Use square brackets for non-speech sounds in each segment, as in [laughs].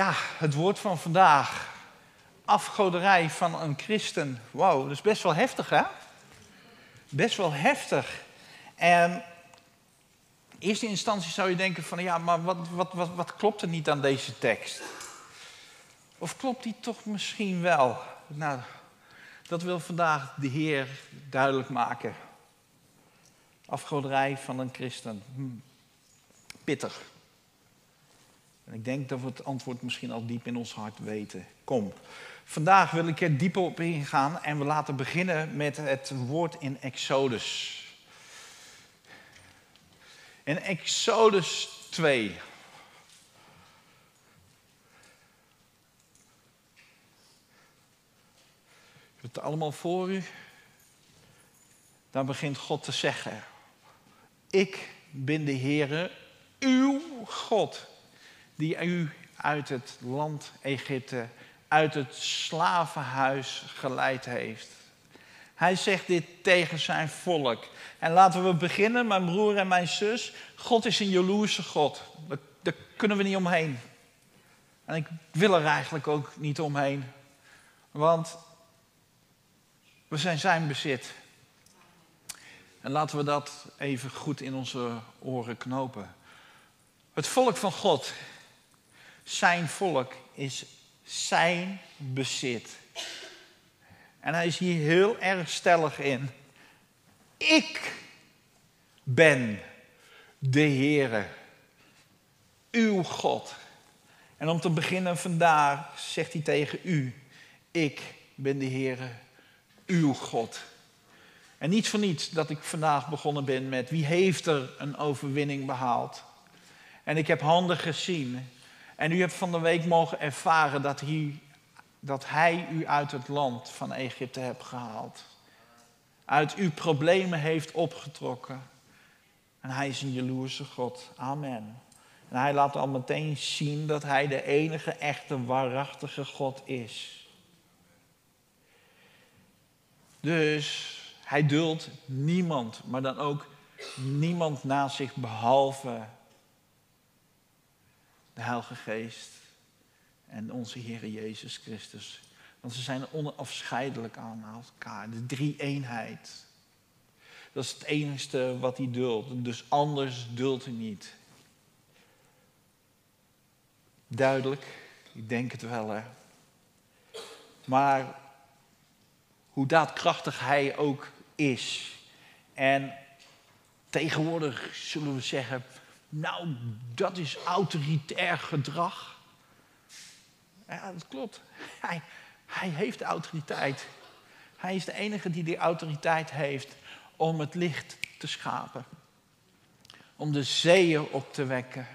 Ja, het woord van vandaag. Afgoderij van een christen. Wow, dat is best wel heftig, hè? Best wel heftig. En in eerste instantie zou je denken van... ja, maar wat, wat, wat, wat klopt er niet aan deze tekst? Of klopt die toch misschien wel? Nou, dat wil vandaag de Heer duidelijk maken. Afgoderij van een christen. Hm. Pittig. En ik denk dat we het antwoord misschien al diep in ons hart weten. Kom. Vandaag wil ik er dieper op ingaan en we laten beginnen met het woord in Exodus. In Exodus 2. Je hebt het allemaal voor u. Dan begint God te zeggen: Ik ben de Heere, uw God die u uit het land Egypte, uit het slavenhuis geleid heeft. Hij zegt dit tegen zijn volk. En laten we beginnen, mijn broer en mijn zus. God is een jaloerse God. Daar kunnen we niet omheen. En ik wil er eigenlijk ook niet omheen. Want we zijn zijn bezit. En laten we dat even goed in onze oren knopen. Het volk van God zijn volk is zijn bezit. En hij is hier heel erg stellig in. Ik ben de Heere, uw God. En om te beginnen vandaag zegt hij tegen u, ik ben de Heere, uw God. En niet voor niets dat ik vandaag begonnen ben met wie heeft er een overwinning behaald. En ik heb handen gezien en u hebt van de week mogen ervaren dat hij, dat hij u uit het land van Egypte hebt gehaald. Uit uw problemen heeft opgetrokken. En hij is een jaloerse God. Amen. En hij laat al meteen zien dat hij de enige echte waarachtige God is. Dus hij duldt niemand, maar dan ook niemand naast zich behalve de Heilige Geest en onze Heer Jezus Christus. Want ze zijn onafscheidelijk aan elkaar. De drie-eenheid. Dat is het enige wat hij duldt. Dus anders duldt hij niet. Duidelijk, ik denk het wel hè. Maar hoe daadkrachtig hij ook is. En tegenwoordig zullen we zeggen, nou, dat is autoritair gedrag. Ja, dat klopt. [laughs] Hij, hij heeft autoriteit. Hij is de enige die die autoriteit heeft om het licht te schapen. Om de zeeën op te wekken.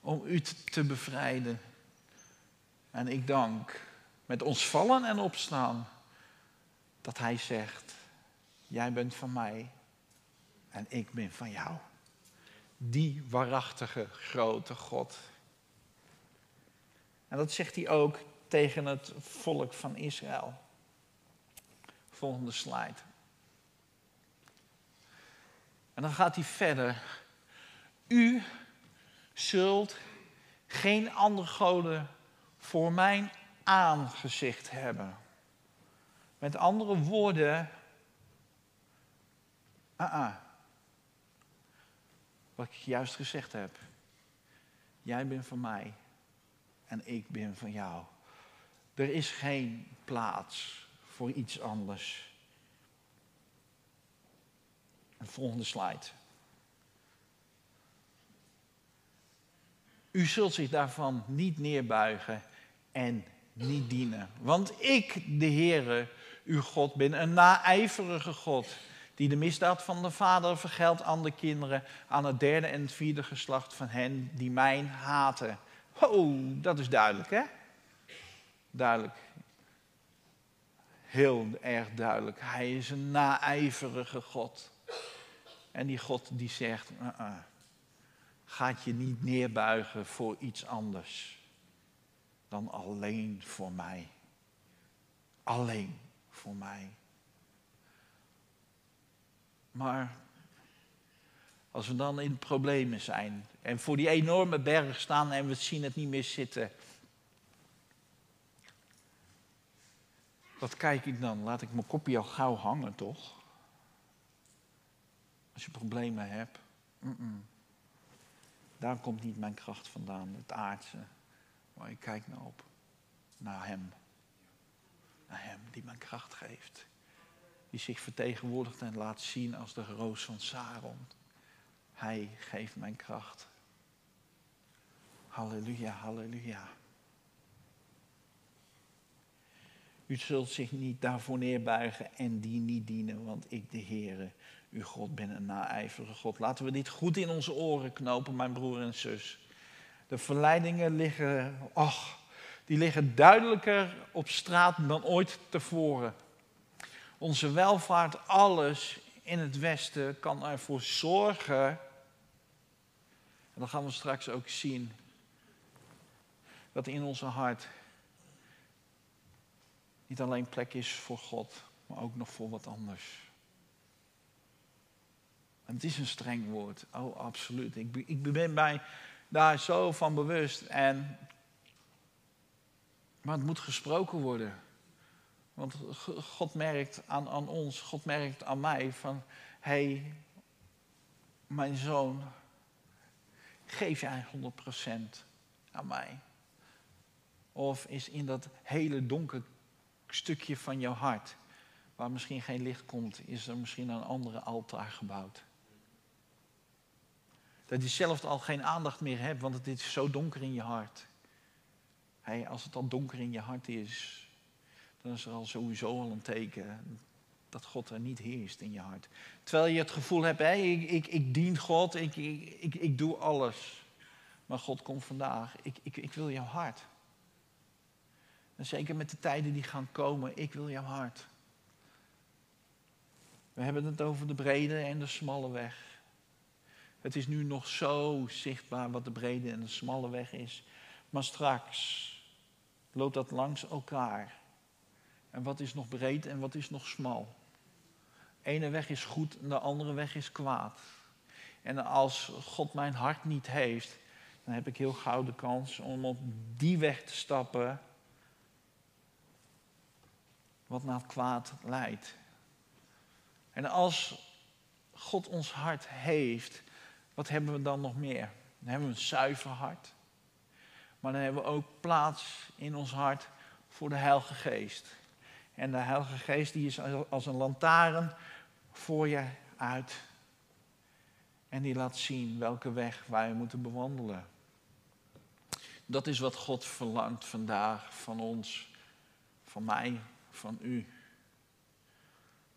Om u te bevrijden. En ik dank met ons vallen en opstaan dat hij zegt, jij bent van mij en ik ben van jou die waarachtige grote God. En dat zegt hij ook tegen het volk van Israël. Volgende slide. En dan gaat hij verder. U zult geen andere goden voor mijn aangezicht hebben. Met andere woorden, uh -uh, wat ik juist gezegd heb. Jij bent van mij en ik ben van jou. Er is geen plaats voor iets anders. Een volgende slide. U zult zich daarvan niet neerbuigen en niet dienen. Want ik, de Heere, uw God, ben een naijverige God die de misdaad van de vader vergeldt aan de kinderen, aan het derde en vierde geslacht van hen die mij haten. Oh, dat is duidelijk, hè? Duidelijk. Heel erg duidelijk. Hij is een naijverige God. En die God die zegt, uh -uh, gaat je niet neerbuigen voor iets anders dan alleen voor mij. Alleen voor mij. Maar Als we dan in problemen zijn en voor die enorme berg staan en we zien het niet meer zitten. Wat kijk ik dan? Laat ik mijn kopje al gauw hangen, toch? Als je problemen hebt. Daar komt niet mijn kracht vandaan, het aardse. Maar ik kijk nou op. Naar Hem. Naar Hem die mijn kracht geeft. Die zich vertegenwoordigt en laat zien als de roos van Saron. Hij geeft mijn kracht. Halleluja, halleluja. U zult zich niet daarvoor neerbuigen en die niet dienen, want ik, de Heere, uw God, ben een naijverige God. Laten we dit goed in onze oren knopen, mijn broer en zus. De verleidingen liggen, ach, die liggen duidelijker op straat dan ooit tevoren. Onze welvaart, alles in het Westen kan ervoor zorgen, en dat gaan we straks ook zien, dat in onze hart niet alleen plek is voor God, maar ook nog voor wat anders. Het is een streng woord, oh absoluut. Ik, ik ben mij daar zo van bewust. En, maar het moet gesproken worden. Want God merkt aan, aan ons, God merkt aan mij van, hé, hey, mijn zoon, geef jij 100% aan mij? Of is in dat hele donker stukje van jouw hart, waar misschien geen licht komt, is er misschien een andere altaar gebouwd? Dat je zelf al geen aandacht meer hebt, want het is zo donker in je hart. Hey, als het al donker in je hart is, dan is er al sowieso al een teken dat God er niet heerst in je hart. Terwijl je het gevoel hebt, hey, ik, ik, ik dien God, ik, ik, ik, ik doe alles. Maar God komt vandaag, ik, ik, ik wil jouw hart. En zeker met de tijden die gaan komen, ik wil jouw hart. We hebben het over de brede en de smalle weg. Het is nu nog zo zichtbaar wat de brede en de smalle weg is. Maar straks loopt dat langs elkaar. En wat is nog breed en wat is nog smal? De ene weg is goed en de andere weg is kwaad. En als God mijn hart niet heeft, dan heb ik heel gauw de kans om op die weg te stappen wat naar het kwaad leidt. En als God ons hart heeft, wat hebben we dan nog meer? Dan hebben we een zuiver hart. Maar dan hebben we ook plaats in ons hart voor de Heilige Geest. En de Heilige Geest die is als een lantaarn voor je uit. En die laat zien welke weg wij moeten bewandelen. Dat is wat God verlangt vandaag van ons, van mij, van u.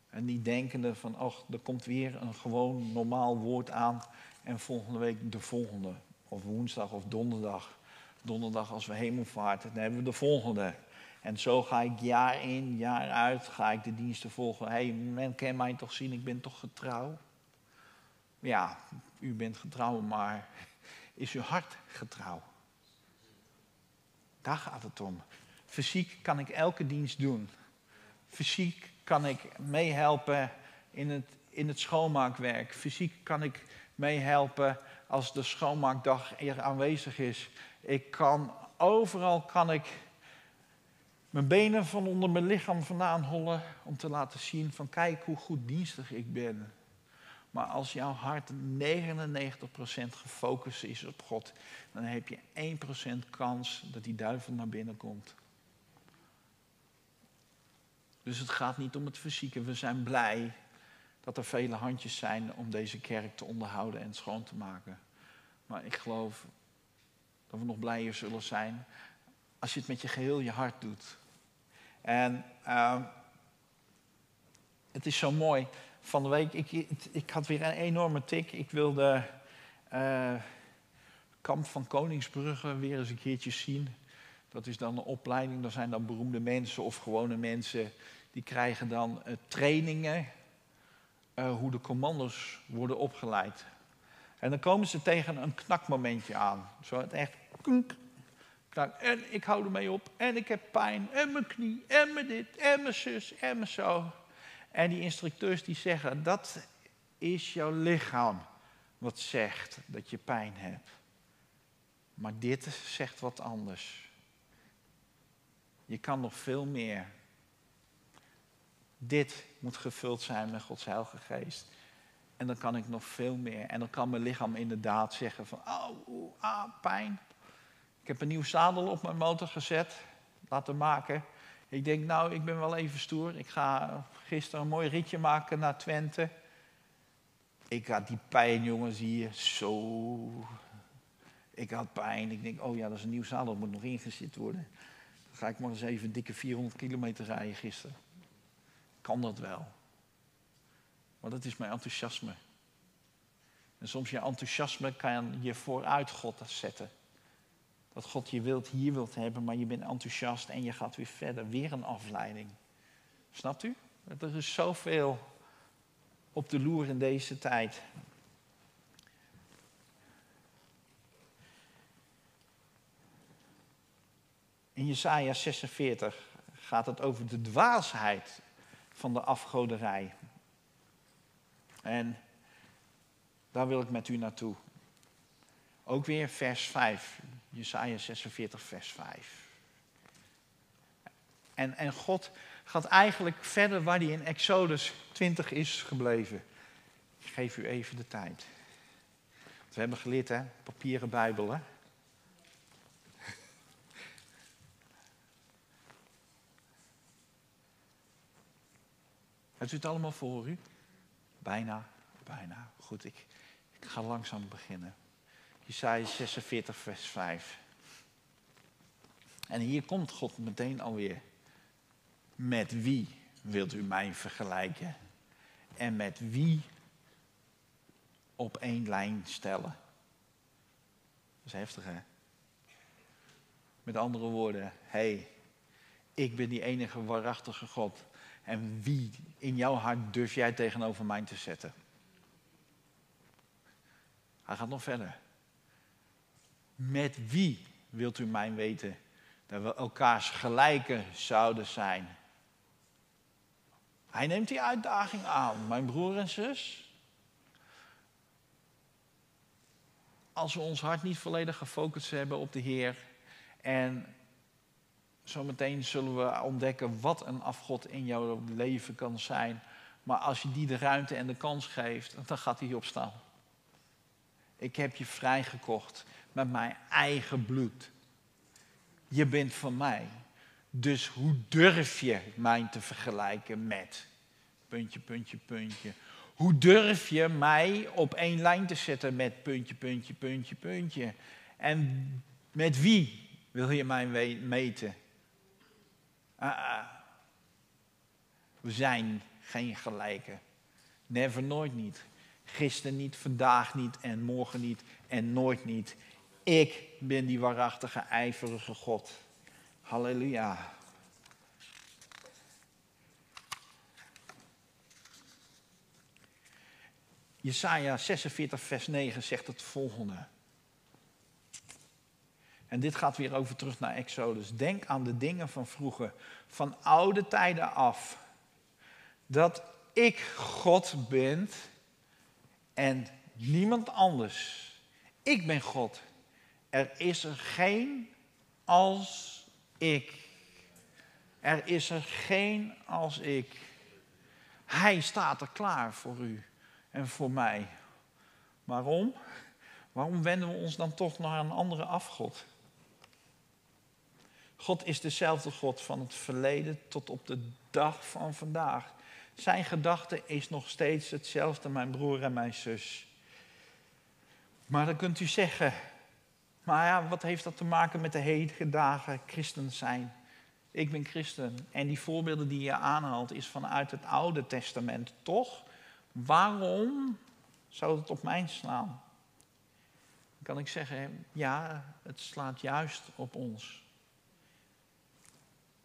En niet denkende van, ach, er komt weer een gewoon normaal woord aan en volgende week de volgende. Of woensdag of donderdag. Donderdag als we hemelvaart, dan hebben we de volgende. En zo ga ik jaar in, jaar uit, ga ik de diensten volgen. Hé, hey, men kan mij toch zien, ik ben toch getrouw? Ja, u bent getrouw, maar is uw hart getrouw? Daar gaat het om. Fysiek kan ik elke dienst doen. Fysiek kan ik meehelpen in het, in het schoonmaakwerk. Fysiek kan ik meehelpen als de schoonmaakdag er aanwezig is. Ik kan, overal kan ik mijn benen van onder mijn lichaam vandaan hollen om te laten zien van kijk hoe goed dienstig ik ben. Maar als jouw hart 99% gefocust is op God, dan heb je 1% kans dat die duivel naar binnen komt. Dus het gaat niet om het fysieke. We zijn blij dat er vele handjes zijn om deze kerk te onderhouden en schoon te maken. Maar ik geloof dat we nog blijer zullen zijn als je het met je geheel je hart doet. En uh, het is zo mooi. Van de week, ik, ik had weer een enorme tik. Ik wilde uh, Kamp van Koningsbrugge weer eens een keertje zien. Dat is dan een opleiding, daar zijn dan beroemde mensen of gewone mensen. Die krijgen dan uh, trainingen uh, hoe de commando's worden opgeleid. En dan komen ze tegen een knakmomentje aan. Zo het echt kunk, En ik hou ermee op. En ik heb pijn. En mijn knie. En mijn dit. En mijn zus. En mijn zo. En die instructeurs die zeggen, dat is jouw lichaam wat zegt dat je pijn hebt. Maar dit zegt wat anders. Je kan nog veel meer. Dit moet gevuld zijn met Gods Heilige Geest. En dan kan ik nog veel meer. En dan kan mijn lichaam inderdaad zeggen van, oh, ah, pijn. Ik heb een nieuw zadel op mijn motor gezet, laten maken. Ik denk, nou, ik ben wel even stoer. Ik ga gisteren een mooi ritje maken naar Twente. Ik had die pijn, jongens, hier. Zo. Ik had pijn. Ik denk, oh ja, dat is een nieuw zadel, dat moet nog ingezet worden. Dan ga ik maar eens even een dikke 400 kilometer rijden gisteren. Kan dat wel? Maar dat is mijn enthousiasme. En soms je enthousiasme kan je vooruit God zetten. Dat God je wilt, hier wilt hebben, maar je bent enthousiast en je gaat weer verder. Weer een afleiding. Snapt u? Er is zoveel op de loer in deze tijd. In Jesaja 46 gaat het over de dwaasheid van de afgoderij. En daar wil ik met u naartoe. Ook weer vers 5. Jesaja 46, vers 5. En, en God gaat eigenlijk verder waar hij in Exodus 20 is gebleven. Ik geef u even de tijd. we hebben geleerd, hè? Papieren Bijbel, hè? Hebt u het allemaal voor u? Bijna, bijna. Goed, ik, ik ga langzaam beginnen. Jesaja 46, vers 5. En hier komt God meteen alweer. Met wie wilt u mij vergelijken? En met wie op één lijn stellen? Dat is heftig, hè? Met andere woorden, hé, hey, ik ben die enige waarachtige God. En wie in jouw hart durf jij tegenover mij te zetten? Hij gaat nog verder. Met wie wilt u mij weten dat we elkaars gelijken zouden zijn? Hij neemt die uitdaging aan, mijn broer en zus. Als we ons hart niet volledig gefocust hebben op de Heer en zometeen zullen we ontdekken wat een afgod in jouw leven kan zijn. Maar als je die de ruimte en de kans geeft, dan gaat hij opstaan. Ik heb je vrijgekocht met mijn eigen bloed. Je bent van mij. Dus hoe durf je mij te vergelijken met? Puntje, puntje, puntje. Hoe durf je mij op één lijn te zetten met puntje, puntje, puntje, puntje? En met wie wil je mij meten? Ah, ah. We zijn geen gelijken. Never, nooit niet. Gisteren niet, vandaag niet en morgen niet en nooit niet. Ik ben die waarachtige, ijverige God. Halleluja. Jesaja 46, vers 9 zegt het volgende. En dit gaat weer over terug naar Exodus. Denk aan de dingen van vroeger, van oude tijden af. Dat ik God ben en niemand anders. Ik ben God. Er is er geen als ik. Er is er geen als ik. Hij staat er klaar voor u en voor mij. Waarom? Waarom wenden we ons dan toch naar een andere afgod? God is dezelfde God van het verleden tot op de dag van vandaag. Zijn gedachte is nog steeds hetzelfde, mijn broer en mijn zus. Maar dan kunt u zeggen, maar ja, wat heeft dat te maken met de hedige christen zijn? Ik ben christen. En die voorbeelden die je aanhaalt is vanuit het Oude Testament, toch? Waarom zou het op mij slaan? Dan kan ik zeggen, ja, het slaat juist op ons.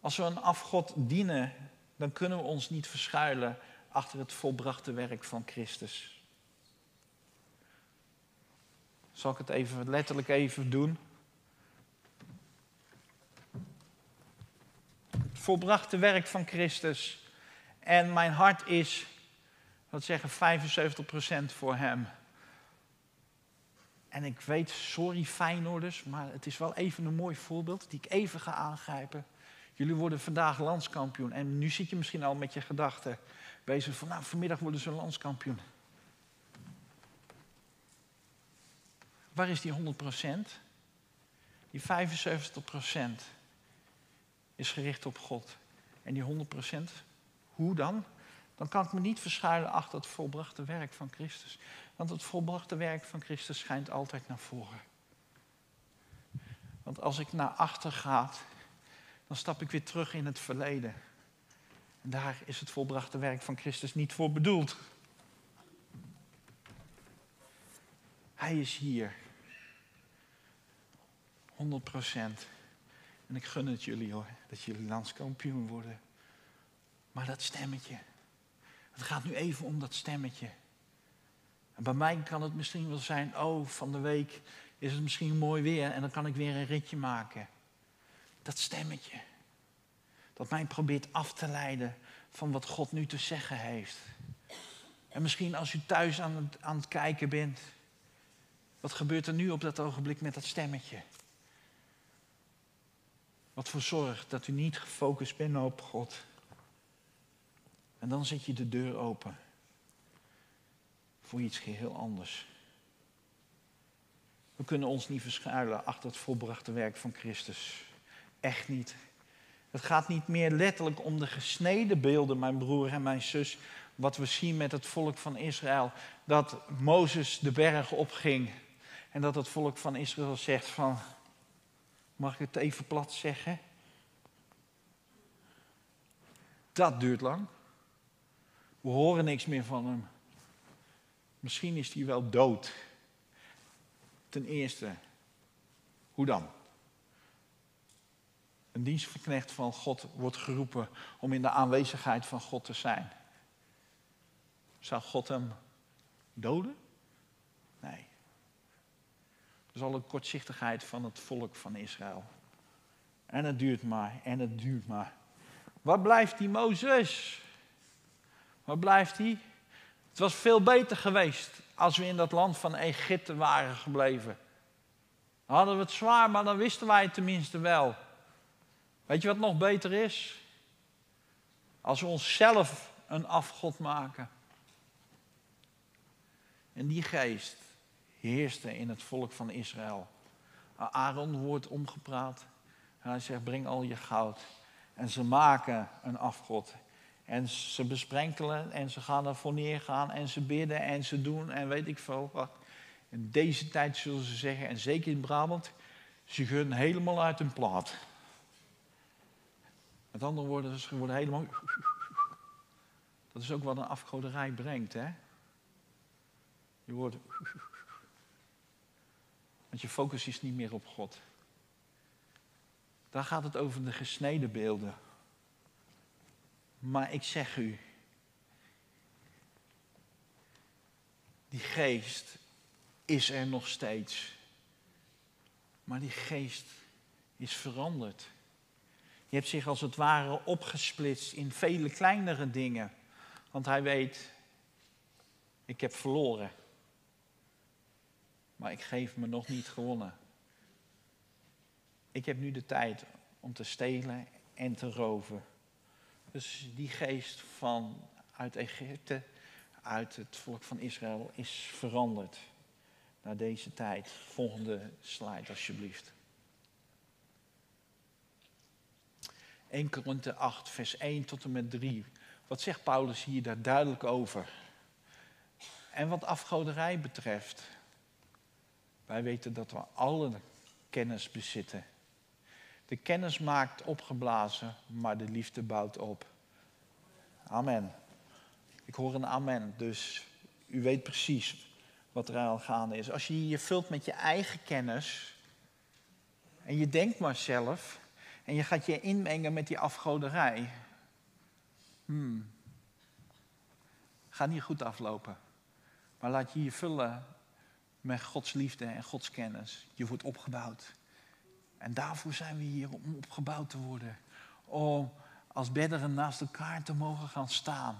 Als we een afgod dienen, dan kunnen we ons niet verschuilen achter het volbrachte werk van Christus. Zal ik het even letterlijk even doen? Het volbrachte werk van Christus. En mijn hart is, wat zeggen, 75% voor Hem. En ik weet, sorry Feyenoorders, maar het is wel even een mooi voorbeeld die ik even ga aangrijpen. Jullie worden vandaag landskampioen. En nu zit je misschien al met je gedachten bezig van, nou, vanmiddag worden ze landskampioen. Waar is die 100% Die 75% is gericht op God. En die 100% hoe dan? Dan kan ik me niet verschuilen achter het volbrachte werk van Christus. Want het volbrachte werk van Christus schijnt altijd naar voren. Want als ik naar achter ga, dan stap ik weer terug in het verleden. En daar is het volbrachte werk van Christus niet voor bedoeld. Hij is hier. 100 procent. En ik gun het jullie hoor, dat jullie landskampioen worden. Maar dat stemmetje. Het gaat nu even om dat stemmetje. En bij mij kan het misschien wel zijn, oh, van de week is het misschien mooi weer en dan kan ik weer een ritje maken. Dat stemmetje. Dat mij probeert af te leiden van wat God nu te zeggen heeft. En misschien als u thuis aan aan het kijken bent, wat gebeurt er nu op dat ogenblik met dat stemmetje? Wat voor zorg dat u niet gefocust bent op God. En dan zet je de deur open voor iets geheel anders. We kunnen ons niet verschuilen achter het volbrachte werk van Christus. Echt niet. Het gaat niet meer letterlijk om de gesneden beelden, mijn broer en mijn zus, wat we zien met het volk van Israël. Dat Mozes de berg opging en dat het volk van Israël zegt van, mag ik het even plat zeggen? Dat duurt lang. We horen niks meer van hem. Misschien is hij wel dood. Ten eerste, hoe dan? Een dienstverknecht van God wordt geroepen om in de aanwezigheid van God te zijn. Zou God hem doden? Nee. Dat is al een kortzichtigheid van het volk van Israël. En het duurt maar, en het duurt maar. Waar blijft die Mozes? Waar blijft hij? Het was veel beter geweest als we in dat land van Egypte waren gebleven. Hadden we het zwaar, maar dan wisten wij het tenminste wel. Weet je wat nog beter is? Als we onszelf een afgod maken. En die geest heerste in het volk van Israël. Aaron wordt omgepraat. En hij zegt, breng al je goud. En ze maken een afgod. En ze besprenkelen en ze gaan ervoor neergaan en ze bidden en ze doen en weet ik veel wat. In deze tijd zullen ze zeggen, en zeker in Brabant, ze gaan helemaal uit hun plaat. Met andere woorden, ze worden helemaal... Dat is ook wat een afgoderij brengt, hè? Je wordt... Want je focus is niet meer op God. Daar gaat het over de gesneden beelden. Maar ik zeg u, die geest is er nog steeds. Maar die geest is veranderd. Je hebt zich als het ware opgesplitst in vele kleinere dingen. Want hij weet, ik heb verloren. Maar ik geef me nog niet gewonnen. Ik heb nu de tijd om te stelen en te roven. Dus die geest van uit Egypte, uit het volk van Israël, is veranderd naar deze tijd. Volgende slide alsjeblieft. 1 Korinthe 8, vers 1 tot en met 3. Wat zegt Paulus hier daar duidelijk over? En wat afgoderij betreft, wij weten dat we alle kennis bezitten. De kennis maakt opgeblazen, maar de liefde bouwt op. Amen. Ik hoor een amen, dus u weet precies wat er aan gaande is. Als je je vult met je eigen kennis en je denkt maar zelf en je gaat je inmengen met die afgoderij, hmm, gaat niet goed aflopen. Maar laat je je vullen met Gods liefde en Gods kennis. Je wordt opgebouwd. En daarvoor zijn we hier om opgebouwd te worden. Om als bedderen naast elkaar te mogen gaan staan.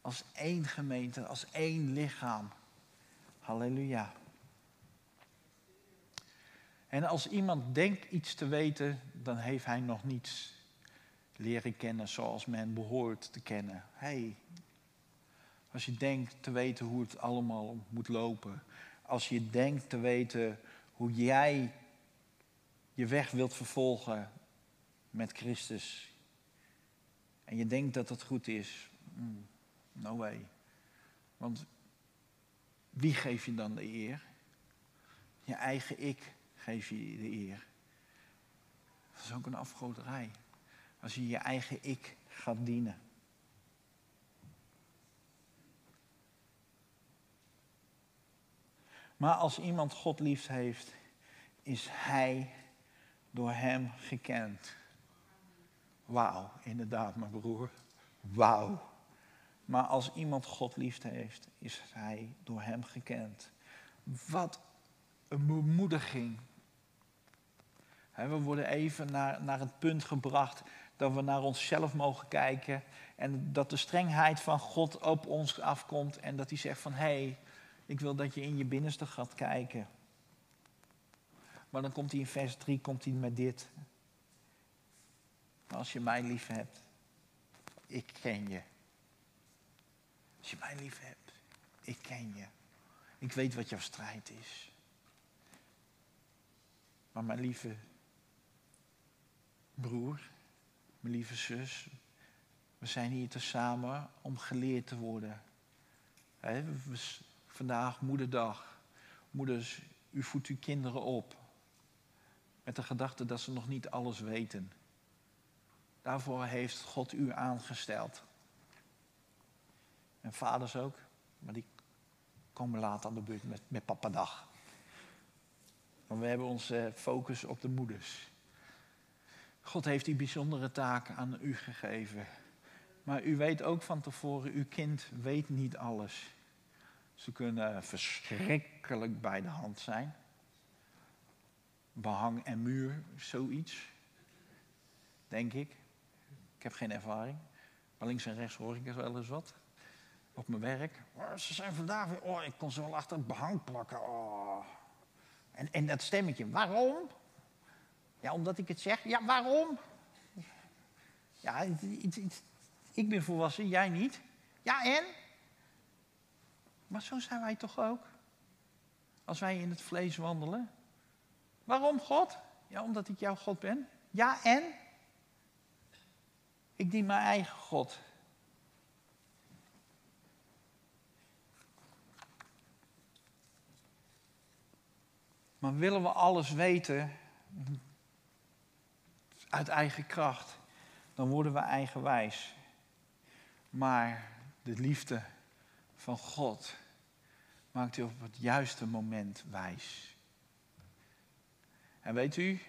Als één gemeente, als één lichaam. Halleluja. En als iemand denkt iets te weten, dan heeft hij nog niets leren kennen zoals men behoort te kennen. Hey, als je denkt te weten hoe het allemaal moet lopen, als je denkt te weten hoe jij je weg wilt vervolgen met Christus, en je denkt dat het goed is, mm, no way. Want wie geef je dan de eer? Je eigen ik geef je de eer. Dat is ook een afgoderij. Als je je eigen ik gaat dienen. Maar als iemand God lief heeft, is hij door hem gekend. Wauw, inderdaad, mijn broer. Wauw. Maar als iemand God lief heeft, is hij door hem gekend. Wat een bemoediging. We worden even naar, naar het punt gebracht dat we naar onszelf mogen kijken. En dat de strengheid van God op ons afkomt. En dat hij zegt van, hé, hey, ik wil dat je in je binnenste gaat kijken. Maar dan komt hij in vers 3 komt hij met dit. Als je mij lief hebt, ik ken je. Als je mij lief hebt, ik ken je. Ik weet wat jouw strijd is. Maar mijn lieve broer, mijn lieve zus, we zijn hier tezamen om geleerd te worden. Vandaag moederdag. Moeders, u voedt uw kinderen op. Met de gedachte dat ze nog niet alles weten. Daarvoor heeft God u aangesteld. En vaders ook, maar die komen later aan de beurt met, met papa dag. Maar we hebben onze focus op de moeders. God heeft die bijzondere taak aan u gegeven. Maar u weet ook van tevoren, uw kind weet niet alles. Ze kunnen verschrikkelijk bij de hand zijn. Behang en muur, zoiets. Denk ik. Ik heb geen ervaring. Maar links en rechts hoor ik er wel eens wat. Op mijn werk. Oh, ze zijn vandaag weer. Oh, ik kon ze wel achter het behang plakken. Oh. En, en dat stemmetje, waarom? Ja, omdat ik het zeg. Ja, waarom? Ja, ik ben volwassen, jij niet. Ja, en? Maar zo zijn wij toch ook? Als wij in het vlees wandelen. Waarom God? Ja, omdat ik jouw God ben. Ja, en? Ik dien mijn eigen God. Maar willen we alles weten uit eigen kracht, dan worden we eigenwijs. Maar de liefde van God maakt u op het juiste moment wijs. En weet u,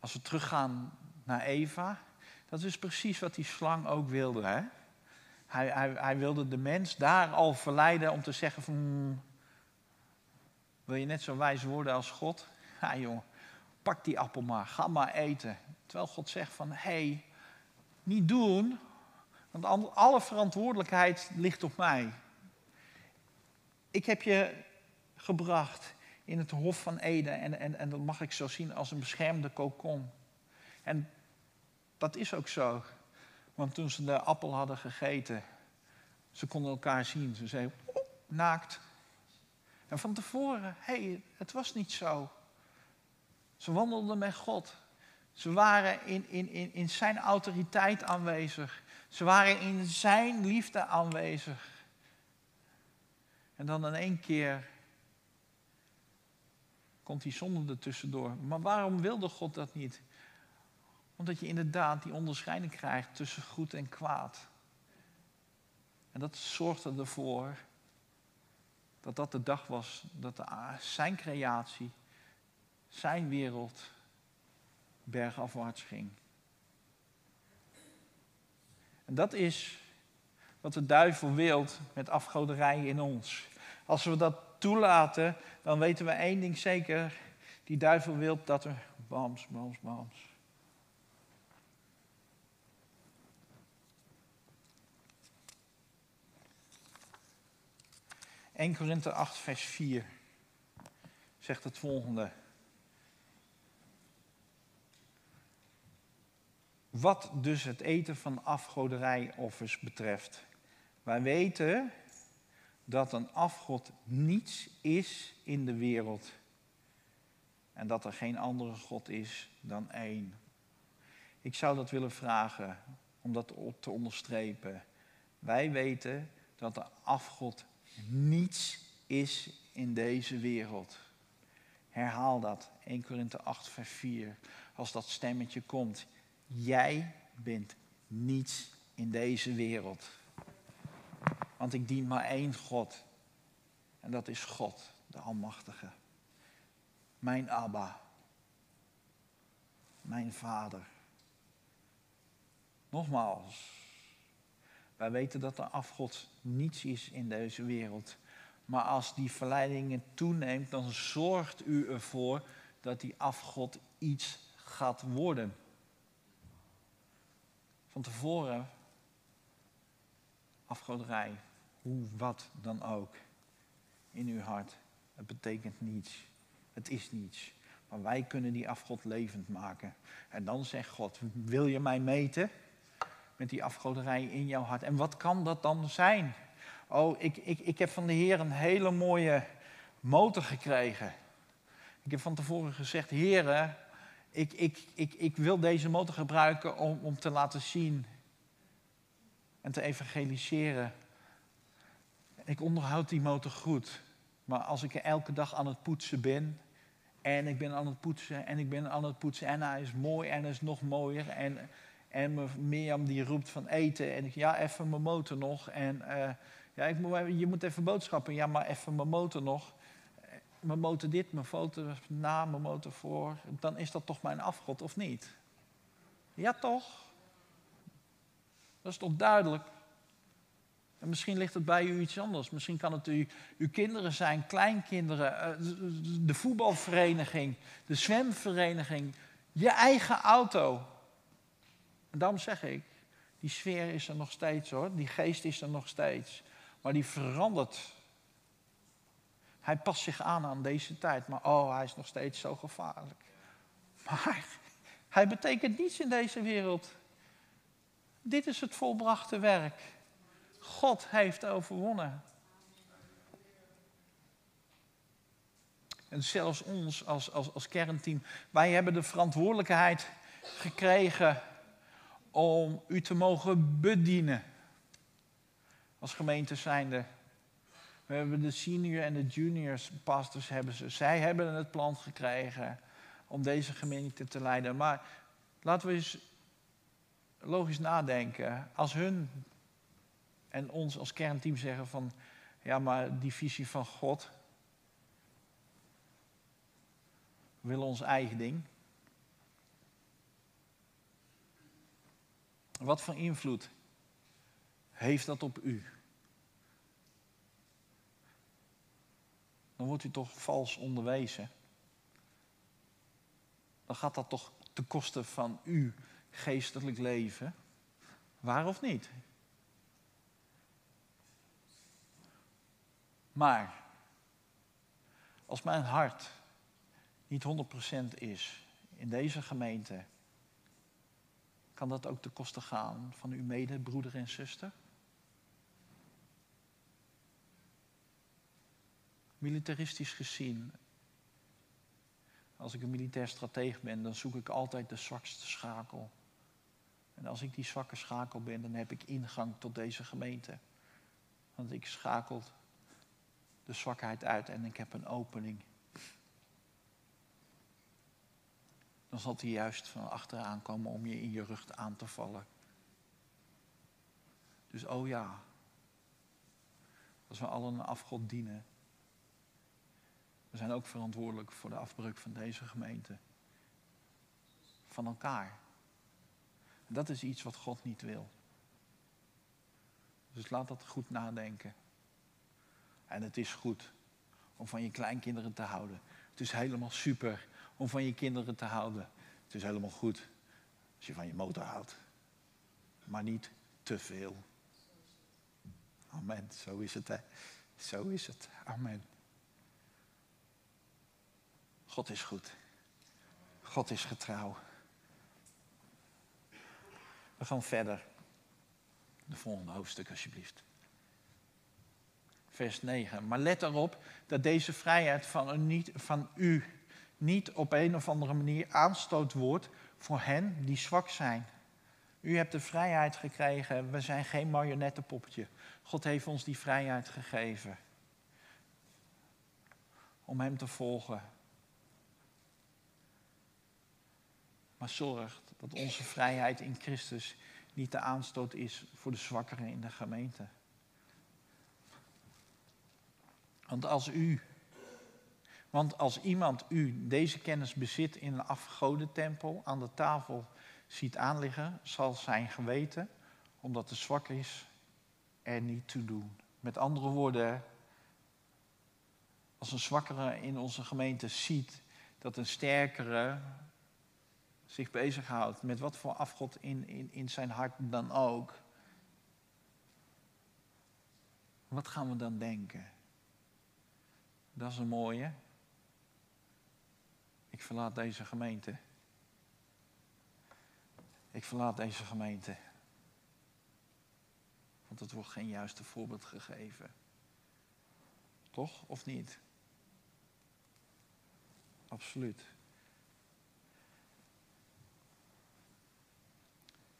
als we teruggaan naar Eva, dat is precies wat die slang ook wilde. Hè? Hij, hij, hij wilde de mens daar al verleiden om te zeggen van... Hmm, wil je net zo wijs worden als God? [laughs] Ja jongen, pak die appel maar, ga maar eten. Terwijl God zegt van, hé, hey, niet doen, want alle verantwoordelijkheid ligt op mij. Ik heb je gebracht in het Hof van Eden en, en, en dat mag ik zo zien als een beschermde kokon. En dat is ook zo. Want toen ze de appel hadden gegeten, ze konden elkaar zien. Ze zeiden, oh, naakt. En van tevoren, hé, hey, het was niet zo. Ze wandelden met God. Ze waren in, in, in, in zijn autoriteit aanwezig. Ze waren in zijn liefde aanwezig. En dan in één keer komt die zonde er tussendoor. Maar waarom wilde God dat niet? Omdat je inderdaad die onderscheiding krijgt tussen goed en kwaad. En dat zorgde ervoor dat dat de dag was dat de, zijn creatie, zijn wereld bergafwaarts ging. En dat is wat de duivel wil met afgoderij in ons. Als we dat toelaten, dan weten we één ding zeker. Die duivel wil dat er bams, bams, bams. 1 Korinthe 8, vers 4 zegt het volgende. Wat dus het eten van afgoderijoffers betreft. Wij weten dat een afgod niets is in de wereld. En dat er geen andere God is dan één. Ik zou dat willen vragen om dat te onderstrepen. Wij weten dat de afgod niets is in deze wereld. Herhaal dat. 1 Korinthe 8, vers 4. Als dat stemmetje komt. Jij bent niets in deze wereld. Want ik dien maar één God. En dat is God, de Almachtige. Mijn Abba. Mijn Vader. Nogmaals, wij weten dat de afgod niets is in deze wereld. Maar als die verleidingen toeneemt, dan zorgt u ervoor dat die afgod iets gaat worden. Van tevoren afgoderij, hoe wat dan ook, in uw hart. Het betekent niets. Het is niets. Maar wij kunnen die afgod levend maken. En dan zegt God, wil je mij meten? Met die afgoderij in jouw hart. En wat kan dat dan zijn? Oh, ik, ik, ik heb van de Heer een hele mooie motor gekregen. Ik heb van tevoren gezegd, Heer, ik, ik, ik, ik wil deze motor gebruiken om, om te laten zien en te evangeliseren. Ik onderhoud die motor goed. Maar als ik elke dag aan het poetsen ben. En ik ben aan het poetsen en ik ben aan het poetsen. En hij is mooi en hij is nog mooier. En, en Mirjam die roept van eten. En ik, ja, even mijn motor nog. En uh, ja, ik, je moet even boodschappen. Ja, maar even mijn motor nog. Mijn motor dit, mijn foto na, mijn motor voor. Dan is dat toch mijn afgod, of niet? Ja, toch? Dat is toch duidelijk? En misschien ligt het bij u iets anders. Misschien kan het u, uw kinderen zijn, kleinkinderen, eh, de voetbalvereniging, de zwemvereniging, je eigen auto. En daarom zeg ik, die sfeer is er nog steeds hoor, die geest is er nog steeds. Maar die verandert. Hij past zich aan aan deze tijd, maar oh, hij is nog steeds zo gevaarlijk. Maar hij betekent niets in deze wereld. Dit is het volbrachte werk. God heeft overwonnen. En zelfs ons als, als, als kernteam, wij hebben de verantwoordelijkheid gekregen om u te mogen bedienen. Als gemeente zijnde. We hebben de senior en de juniors pastors hebben ze. Zij hebben het plan gekregen om deze gemeente te leiden. Maar laten we eens logisch nadenken. Als hun en ons als kernteam zeggen van, ja maar die visie van God, we willen ons eigen ding. Wat voor invloed heeft dat op u? Dan wordt u toch vals onderwezen. Dan gaat dat toch ten koste van uw geestelijk leven. Waar of niet? Maar als mijn hart niet 100% is in deze gemeente, kan dat ook ten koste gaan van uw medebroeder en zuster? Militaristisch gezien, als ik een militair strateeg ben, dan zoek ik altijd de zwakste schakel. En als ik die zwakke schakel ben, dan heb ik ingang tot deze gemeente. Want ik schakel de zwakheid uit en ik heb een opening. Dan zal hij juist van achteraan komen om je in je rug aan te vallen. Dus oh ja, als we allen een afgod dienen, we zijn ook verantwoordelijk voor de afbreuk van deze gemeente. Van elkaar. dat is iets wat God niet wil. Dus laat dat goed nadenken. En het is goed om van je kleinkinderen te houden. Het is helemaal super om van je kinderen te houden. Het is helemaal goed als je van je motor houdt. Maar niet te veel. Amen. Zo is het, hè. Zo is het. Amen. God is goed. God is getrouw. We gaan verder. De volgende hoofdstuk, alsjeblieft. Vers 9. Maar let erop dat deze vrijheid van niet, van u niet op een of andere manier aanstoot wordt voor hen die zwak zijn. U hebt de vrijheid gekregen. We zijn geen marionettenpoppetje. God heeft ons die vrijheid gegeven. Om Hem te volgen. Maar zorg dat onze vrijheid in Christus niet de aanstoot is voor de zwakkeren in de gemeente. Want als u, want als iemand u deze kennis bezit in een afgodentempel aan de tafel ziet aanliggen, zal zijn geweten, omdat het zwak is, er niet toe doen. Met andere woorden, als een zwakkere in onze gemeente ziet dat een sterkere zich bezighoudt met wat voor afgod in, in, in zijn hart dan ook, wat gaan we dan denken? Dat is een mooie. Ik verlaat deze gemeente. Ik verlaat deze gemeente. Want het wordt geen juiste voorbeeld gegeven. Toch of niet? Absoluut.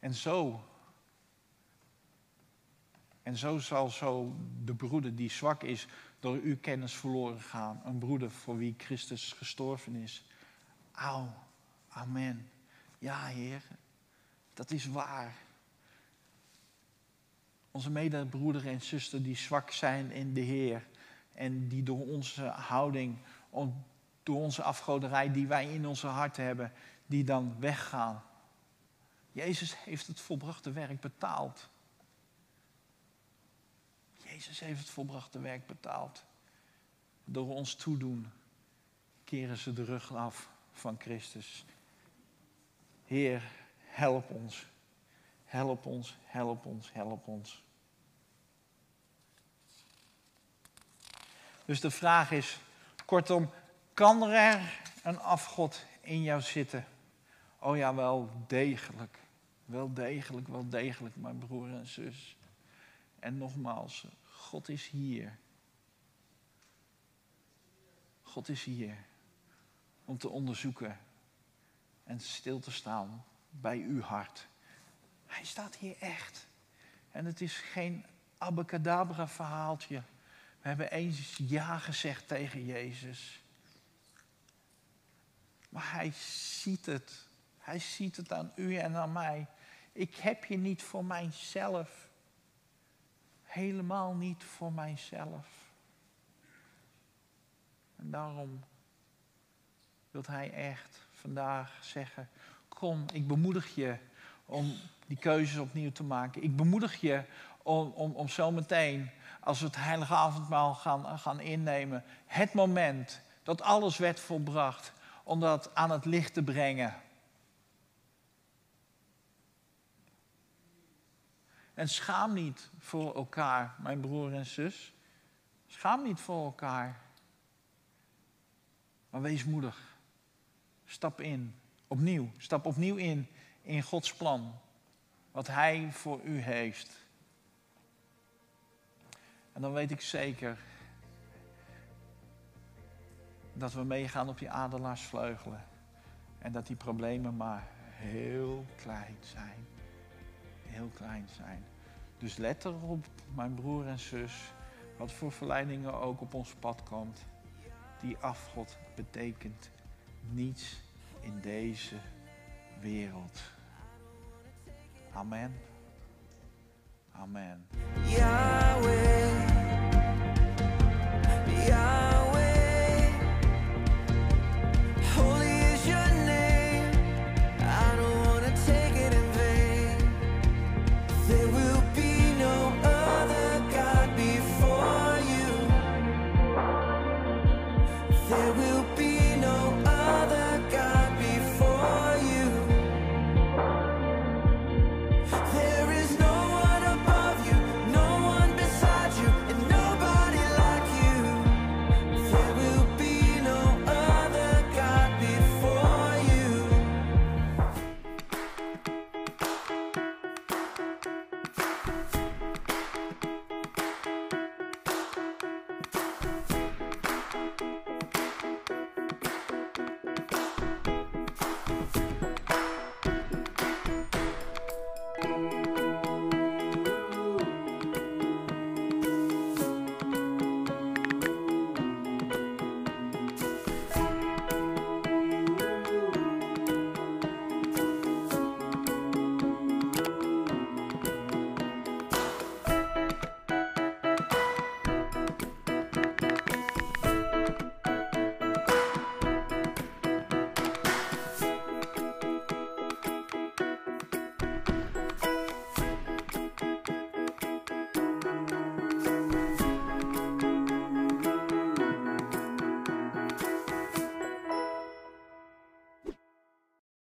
En zo. En zo zal zo de broeder die zwak is door uw kennis verloren gaan. Een broeder voor wie Christus gestorven is. Auw, amen. Ja, Heer, dat is waar. Onze medebroeder en zuster die zwak zijn in de Heer. En die door onze houding, door onze afgoderij die wij in onze hart hebben, die dan weggaan. Jezus heeft het volbrachte werk betaald. Jezus heeft het volbrachte werk betaald. Door ons toedoen keren ze de rug af van Christus. Heer, help ons. Help ons, help ons, help ons. Dus de vraag is, kortom, kan er een afgod in jou zitten? Oh ja, wel degelijk. Wel degelijk, wel degelijk, mijn broer en zus. En nogmaals, God is hier. God is hier om te onderzoeken en stil te staan bij uw hart. Hij staat hier echt. En het is geen abacadabra verhaaltje. We hebben eens ja gezegd tegen Jezus. Maar hij ziet het. Hij ziet het aan u en aan mij. Ik heb je niet voor mijzelf. Helemaal niet voor mijzelf. En daarom wil hij echt vandaag zeggen: Kom, ik bemoedig je om die keuzes opnieuw te maken. Ik bemoedig je om, om, om zometeen, als we het heilige avondmaal gaan, gaan innemen, het moment dat alles werd volbracht, om dat aan het licht te brengen. En schaam niet voor elkaar, mijn broer en zus. Schaam niet voor elkaar. Maar wees moedig. Stap in. Opnieuw. Stap opnieuw in in Gods plan. Wat Hij voor u heeft. En dan weet ik zeker dat we meegaan op die adelaarsvleugelen. En dat die problemen maar heel klein zijn. Heel klein zijn. Dus let erop, mijn broer en zus, wat voor verleidingen ook op ons pad komt. Die afgod betekent niets in deze wereld. Amen. Amen.